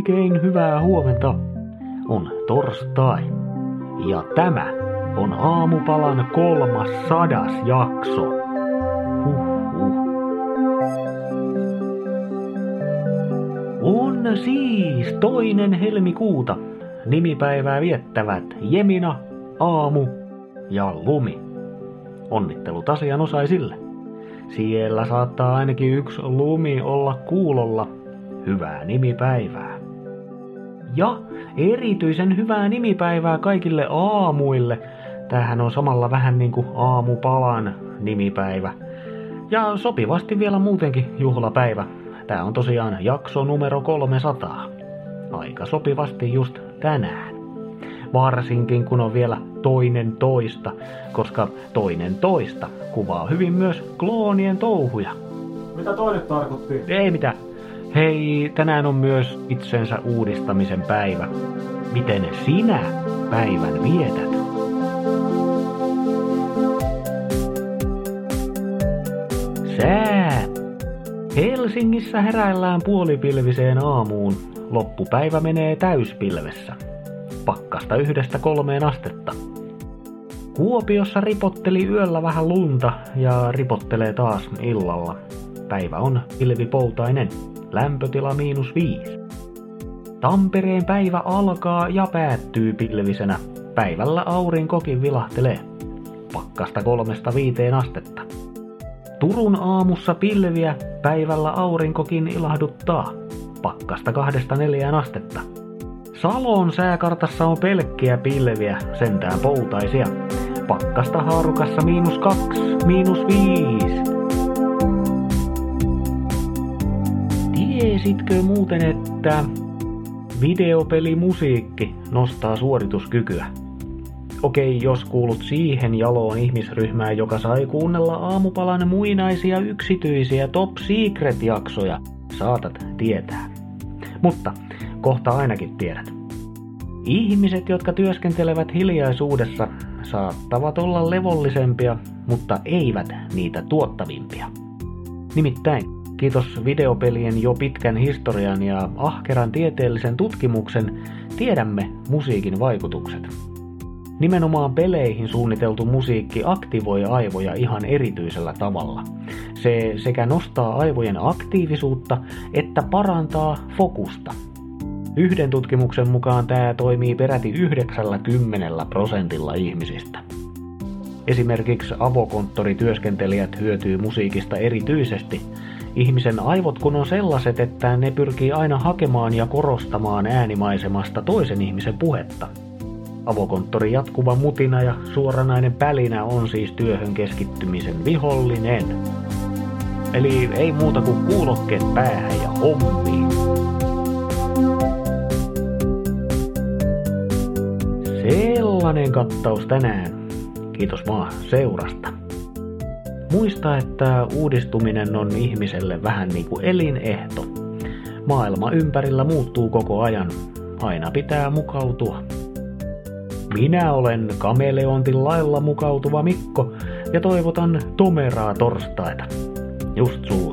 Oikein hyvää huomenta. On torstai. Ja tämä on aamupalan kolmas sadas jakso. Huhhuh. On siis toinen helmikuuta. Nimipäivää viettävät Jemina, Aamu ja Lumi. Onnittelut asianosaisille. Siellä saattaa ainakin yksi lumi olla kuulolla. Hyvää nimipäivää. Ja erityisen hyvää nimipäivää kaikille aamuille. Tämähän on samalla vähän niin kuin aamupalan nimipäivä. Ja sopivasti vielä muutenkin juhlapäivä. Tämä on tosiaan jakso numero 300. Aika sopivasti just tänään. Varsinkin kun on vielä toinen toista, koska toinen toista kuvaa hyvin myös kloonien touhuja. Mitä toinen tarkoitti? Ei mitään. Hei, tänään on myös itsensä uudistamisen päivä. Miten sinä päivän vietät? Sää. Helsingissä heräillään puolipilviseen aamuun. Loppupäivä menee täyspilvessä. Pakkasta yhdestä kolmeen astetta. Kuopiossa ripotteli yöllä vähän lunta ja ripottelee taas illalla. Päivä on pilvipoutainen. Lämpötila miinus viisi. Tampereen päivä alkaa ja päättyy pilvisenä. Päivällä aurinkokin vilahtelee. Pakkasta kolmesta viiteen astetta. Turun aamussa pilviä, päivällä aurinkokin ilahduttaa. Pakkasta kahdesta neljään astetta. Salon sääkartassa on pelkkiä pilviä, sentään poutaisia. Pakkasta haarukassa miinus kaksi, miinus viisi. Tiesitkö muuten, että videopelimusiikki nostaa suorituskykyä? Okei, jos kuulut siihen jaloon ihmisryhmään, joka sai kuunnella aamupalan muinaisia yksityisiä Top Secret-jaksoja, saatat tietää. Mutta kohta ainakin tiedät. Ihmiset, jotka työskentelevät hiljaisuudessa, saattavat olla levollisempia, mutta eivät niitä tuottavimpia. Nimittäin, kiitos videopelien jo pitkän historian ja ahkeran tieteellisen tutkimuksen, tiedämme musiikin vaikutukset. Nimenomaan peleihin suunniteltu musiikki aktivoi aivoja ihan erityisellä tavalla. Se sekä nostaa aivojen aktiivisuutta että parantaa fokusta. Yhden tutkimuksen mukaan tämä toimii peräti 90 prosentilla ihmisistä. Esimerkiksi avokonttorityöskentelijät hyötyy musiikista erityisesti. Ihmisen aivot kun on sellaiset, että ne pyrkii aina hakemaan ja korostamaan äänimaisemasta toisen ihmisen puhetta. Avokonttorin jatkuva mutina ja suoranainen pälinä on siis työhön keskittymisen vihollinen. Eli ei muuta kuin kuulokkeet päähän ja hommiin. Sellainen kattaus tänään. Kiitos maa seurasta. Muista, että uudistuminen on ihmiselle vähän niin kuin elinehto. Maailma ympärillä muuttuu koko ajan. Aina pitää mukautua. Minä olen kameleontin lailla mukautuva Mikko ja toivotan tomeraa torstaita. Just sulle.